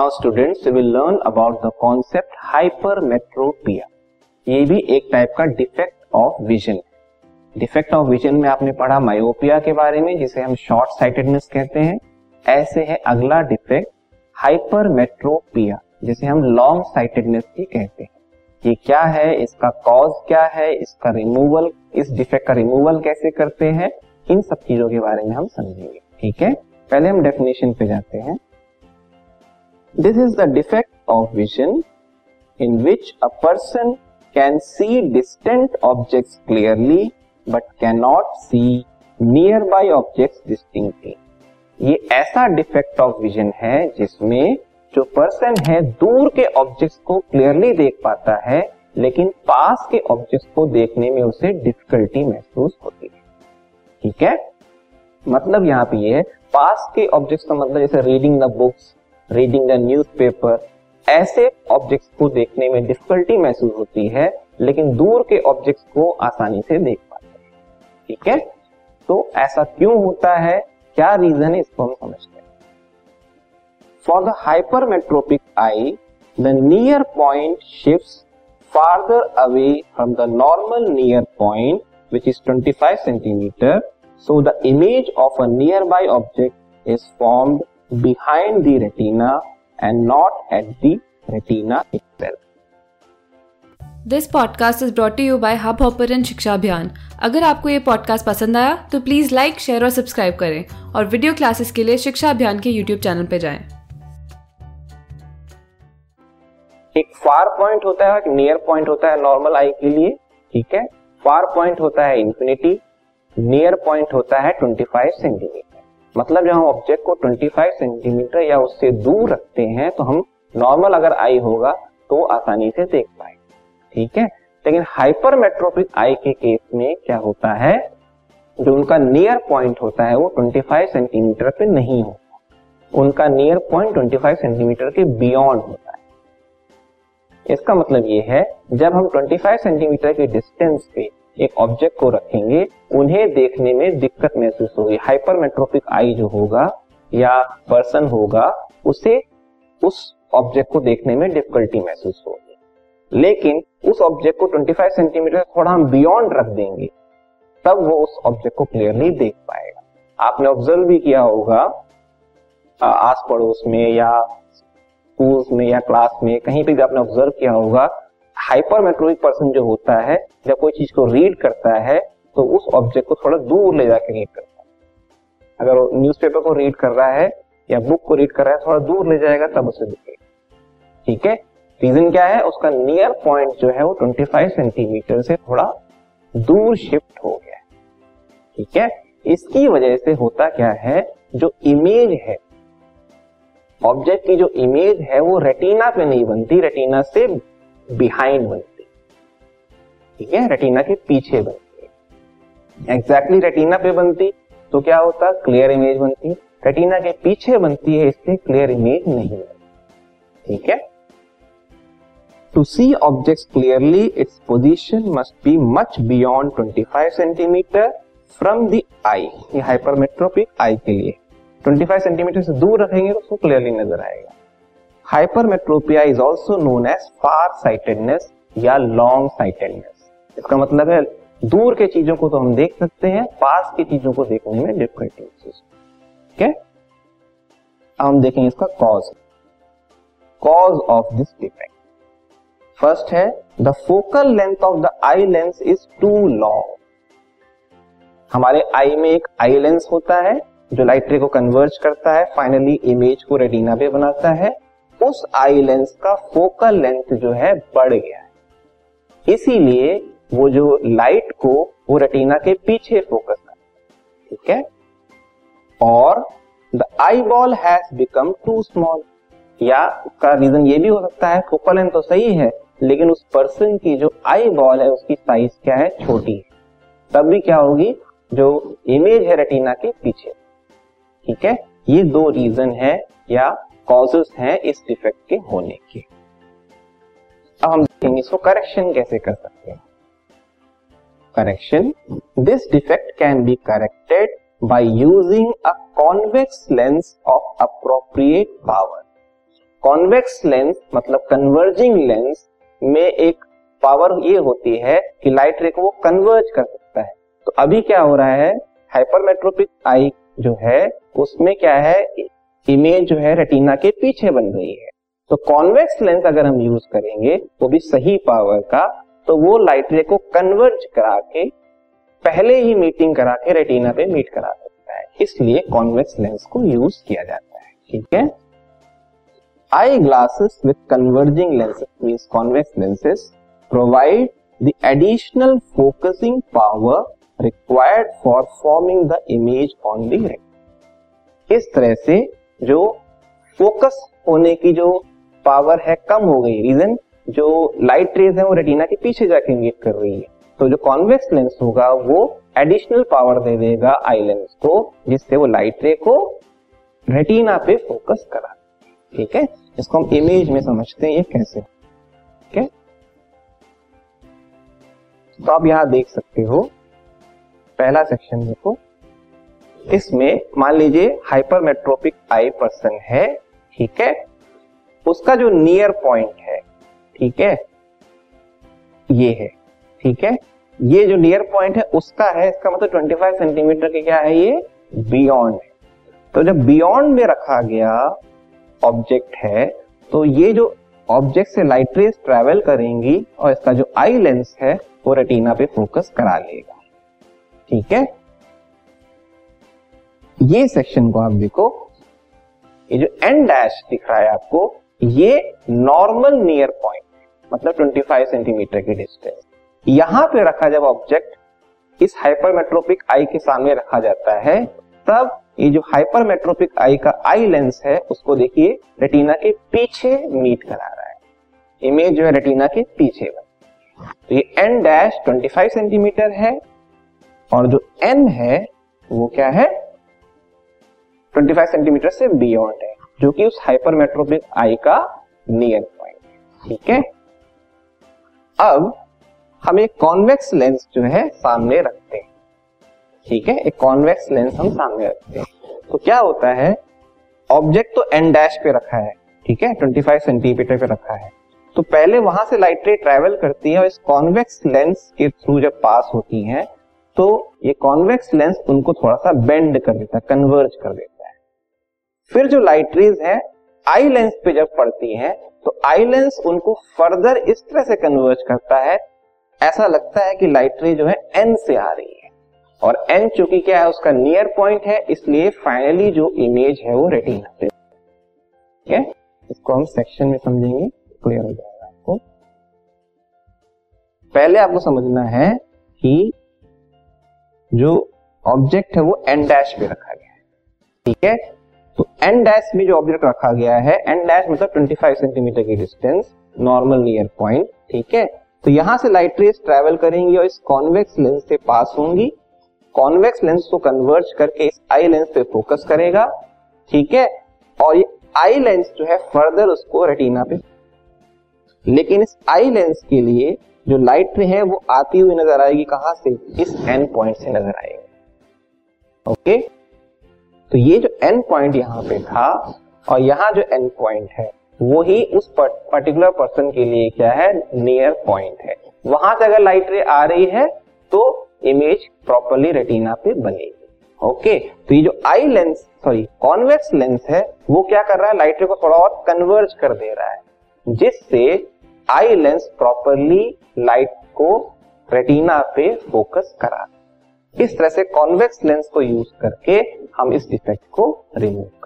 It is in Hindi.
Now students will learn about the concept hypermetropia ये भी एक टाइप का defect of vision defect of vision में आपने पढ़ा मायोपिया के बारे में, जिसे हम शॉर्ट साइटेडनेस कहते हैं। ऐसे है अगला डिफेक्ट हाइपरमेट्रोपिया जिसे हम लॉन्ग साइटेडनेस भी कहते हैं। ये क्या है, इसका कॉज क्या है, इसका रिमूवल इस डिफेक्ट का रिमूवल कैसे करते हैं, इन सब चीज़ों के बारे में हम समझेंगे। ठीक है? पहले हम डेफिनेशन पे जाते हैं। This is the defect of vision in which a person can see distant objects clearly but can not see near by objects distinctly ये ऐसा डिफेक्ट ऑफ़ विजन है जिसमें जो पर्सन है, दूर के ऑब्जेक्ट्स को क्लियरली देख पाता है, लेकिन पास के ऑब्जेक्ट्स को देखने में उसे डिफिकल्टी महसूस होती है। ठीक है? मतलब यहाँ पे ये है, पास के ऑब्जेक्ट्स का मतलब जैसे reading the books reading the newspaper ऐसे ऑब्जेक्ट्स को देखने में डिफिकल्टी महसूस होती है, लेकिन दूर के ऑब्जेक्ट्स को आसानी से देख पाते हैं। ठीक है? तो ऐसा क्यों होता है? क्या रीजन है इसको हम समझते हैं। For the hypermetropic eye the near point shift farther away from the normal near point which is 25 centimetre so the image of a near by object is formed behind the retina and not at the retina itself. This podcast is brought you by Hubhopper Shiksha Abhiyan अगर आपको ये पॉडकास्ट पसंद आया तो प्लीज़ लाइक शेयर और सब्सक्राइब करें और वीडियो क्लासेस के लिए शिक्षा अभियान के यूट्यूब चैनल पर जाएँ। एक फार पॉइंट होता है एक नियर पॉइंट होता है नॉर्मल आई के लिए ठीक है फार पॉइंट होता है इंफिनिटी नियर पॉइंट होता है 25 सेंटीमीटर मतलब जब हम ऑब्जेक्ट को 25 सेंटीमीटर या उससे दूर रखते हैं तो हम नॉर्मल अगर आई होगा तो आसानी से देख पाए ठीक है? लेकिन हाइपरमेट्रोपिक आई के केस में क्या होता है? जो उनका नियर पॉइंट होता है, वो 25 सेंटीमीटर पे नहीं होता उनका नियर पॉइंट 25 सेंटीमीटर के बियॉन्ड होता है। इसका मतलब ये है, जब हम 25 सेंटीमीटर के डिस्टेंस पे एक ऑब्जेक्ट को रखेंगे, उन्हें देखने में दिक्कत महसूस होगी। हाइपरमेट्रोपिक आई जो होगा या पर्सन होगा, उसे उस ऑब्जेक्ट को देखने में डिफिकल्टी महसूस होगी। लेकिन उस ऑब्जेक्ट को 25 सेंटीमीटर थोड़ा हम बियॉन्ड रख देंगे, तब वो उस ऑब्जेक्ट को क्लियरली देख पाएगा। आपने ऑब्ज़र्व भी किया होगा आस पड़ोस में या स्कूल्स में या क्लास में, कहीं पे भी आपने ऑब्ज़र्व किया होगा हाइपरमेट्रोपिक पर्सन जो होता है जब कोई चीज़ को रीड करता है तो उस ऑब्जेक्ट को थोड़ा दूर ले जाकर रीड करता है। अगर वो न्यूज़पेपर को रीड कर रहा है, या बुक को रीड कर रहा है, थोड़ा दूर ले जाएगा, तब उसे दिखेगा। ठीक है? रीजन क्या है? उसका नियर पॉइंट जो है वो 25 सेंटीमीटर से थोड़ा दूर शिफ्ट हो गया है। ठीक है? इसकी वजह से होता क्या है? जो इमेज है ऑब्जेक्ट की जो इमेज है, वो रेटिना पे नहीं बनती रेटिना से बिहाइंड बनती ठीक है? रेटिना के पीछे बनती एग्जैक्टली रेटिना पे बनती तो क्या होता? क्लियर इमेज बनती। रेटिना के पीछे बनती है, इसलिए क्लियर इमेज नहीं बनती। ठीक है? To see object clearly its position must be much beyond 25 centimetre from the eye hypermetropic eye के लिए। 25 सेंटीमीटर से दूर रखेंगे तो उसको क्लियरली नज़र आएगा। Hypermetropia is also known as far sightedness या लॉन्ग साइटेडनेस इसका मतलब है, दूर के चीज़ों को तो हम देख सकते हैं, पास की चीज़ों को देखने में डिफिकल्टी ठीक है। हम देखेंगे इसका cause cause of this defect first है the focal length of the eye lens is too long हमारे आई में एक आई लेंस होता है, जो लाइट रे को कन्वर्ज करता है फाइनली इमेज को रेटिना पे बनाता है। उस आई लेंस का फोकल लेंथ जो है बढ़ गया है। इसीलिए वो जो लाइट को वो रेटिना के पीछे फोकस कर ठीक है? और the eyeball has become too small. या उसका रीजन ये भी हो सकता है, फोकल लेंथ तो सही है, लेकिन उस पर्सन की जो आई बॉल है, उसकी साइज़ क्या है? छोटी है। तब भी क्या होगी? जो इमेज है रेटिना के पीछे। ठीक है? ये दो रीजन है, या कॉजेस हैं इस डिफेक्ट के होने के। अब हम देखेंगे इसको करेक्शन कैसे कर सकते हैं। Correction this defect can be corrected by using a convex lens of appropriate power convex lens मतलब कन्वर्जिंग लेंस में एक पावर ये होती है कि लाइट रे को वो कन्वर्ज कर सकता है। तो अभी क्या हो रहा है? हाइपरमेट्रोपिक आई जो है, उसमें क्या है? इमेज जो है रेटिना के पीछे बन रही है। तो कॉन्वेक्स लेंस अगर हम यूज़ करेंगे, वो भी सही पावर का तो वो लाइट रे को कन्वर्ज करा के, पहले ही मीटिंग करा के रेटिना पे मीट करा सकता है। इसलिए कॉन्वेक्स लेंस को यूज़ किया जाता है, ठीक है? Eye glasses with converging lenses means convex lenses provide the additional focusing power required for forming the image on the retina इस तरह से जो फोकस होने की जो पावर है कम हो गई। रीजन जो लाइट रेज है वो रेटिना के पीछे जाके इंगेज कर रही है। तो जो कॉन्वेक्स लेंस होगा वो एडिशनल पावर दे देगा आई लेंस को, जिससे वो लाइट रे को रेटिना पे फोकस करा। ठीक है? इसको हम इमेज में समझते हैं ये कैसे। ठीक है? तो आप यहाँ देख सकते हो, पहला सेक्शन देखो। इसमें मान लीजिए हाइपरमेट्रोपिक आई पर्सन है, ठीक है? उसका जो नियर पॉइंट है, ठीक है? ये है, ठीक है? ये जो नियर पॉइंट है, उसका है, इसका मतलब 25 सेंटीमीटर के क्या है ये? बियॉन्ड है। तो जब बियॉन्ड में रखा गया ऑब्जेक्ट है तो ये जो ऑब्जेक्ट से लाइट रेस ट्रेवल करेंगी और इसका जो आई लेंस है, वो रेटिना पे फोकस करा लेगा। ठीक है? ये सेक्शन को आप देखो, ये जो एन डैश दिख रहा है आपको, ये नॉर्मल नियर पॉइंट मतलब 25 सेंटीमीटर की डिस्टेंस यहाँ पे रखा जब ऑब्जेक्ट इस हाइपरमेट्रोपिक आई के सामने रखा जाता है, तब ये जो हाइपरमेट्रोपिक आई का आई लेंस है, उसको देखिए रेटिना के पीछे मीट करा रहा है. इमेज जो है रेटिना के पीछे तो ये एन डैश 25 सेंटीमीटर है, और जो एन है, वो क्या है? 25 सेंटीमीटर से बियॉन्ड है, जो कि उस हाइपरमेट्रोपिक आई का नियर पॉइंट ठीक है? अब हम एक कॉन्वेक्स लेंस जो है सामने रखते हैं, ठीक है? एक कॉन्वेक्स लेंस हम सामने रखते हैं। तो क्या होता है? ऑब्जेक्ट तो एन डैश पे रखा है, ठीक है? 25 सेंटीमीटर पे रखा है। तो पहले वहाँ से लाइट रे ट्रेवल करती है और इस कॉन्वेक्स लेंस के थ्रू जब पास होती है तो ये कॉन्वेक्स लेंस उनको थोड़ा सा बेंड कर देता है कन्वर्ज कर देता। है फिर जो लाइट रेज है आई लेंस पे जब पड़ती है तो आई लेंस उनको फर्दर इस तरह से कन्वर्ज करता है। ऐसा लगता है कि लाइट रे जो है एन से आ रही है। और एन चूँकि क्या है, उसका नियर पॉइंट है, इसलिए फाइनली जो इमेज है वो रेटिना पे। ठीक है? इसको हम सेक्शन में समझेंगे क्लियर हो जाएगा आपको। पहले आपको समझना है कि जो ऑब्जेक्ट है वो एन डैश पे रखा गया है। ठीक है? तो एन डैश में जो ऑब्जेक्ट रखा गया है एन डैश मतलब 25 सेंटीमीटर की डिस्टेंस नॉर्मल नियर पॉइंट ठीक है? तो यहाँ से लाइट रेस ट्रेवल करेंगी और इस कॉन्वेक्स लेंस से पास होंगी। कॉन्वेक्स लेंस को कन्वर्ज करके इस आई लेंस पे फोकस करेगा, ठीक है? और ये आई लेंस जो है फर्दर उसको रेटिना पे लेकिन इस आई लेंस के लिए जो लाइट रे है, वो आती हुई नज़र आएगी कहाँ से? इस एन पॉइंट से नज़र आएगी। ओके तो ये जो एन पॉइंट यहाँ पे था और यहाँ जो एन पॉइंट है, वो ही उस पर्टिकुलर पर्सन के लिए क्या है? नियर पॉइंट है। वहाँ से अगर लाइट रे आ रही है तो इमेज प्रॉपरली रेटिना पे बनेगी। ओके तो ये जो eye lens sorry convex lens है, वो क्या कर रहा है? लाइट रे को थोड़ा और कन्वर्ज कर दे रहा है, जिससे आई लेंस प्रॉपरली लाइट को रेटिना पे फोकस करा इस तरह से कॉन्वेक्स लेंस को यूज़ करके हम इस डिफेक्ट को रिमूव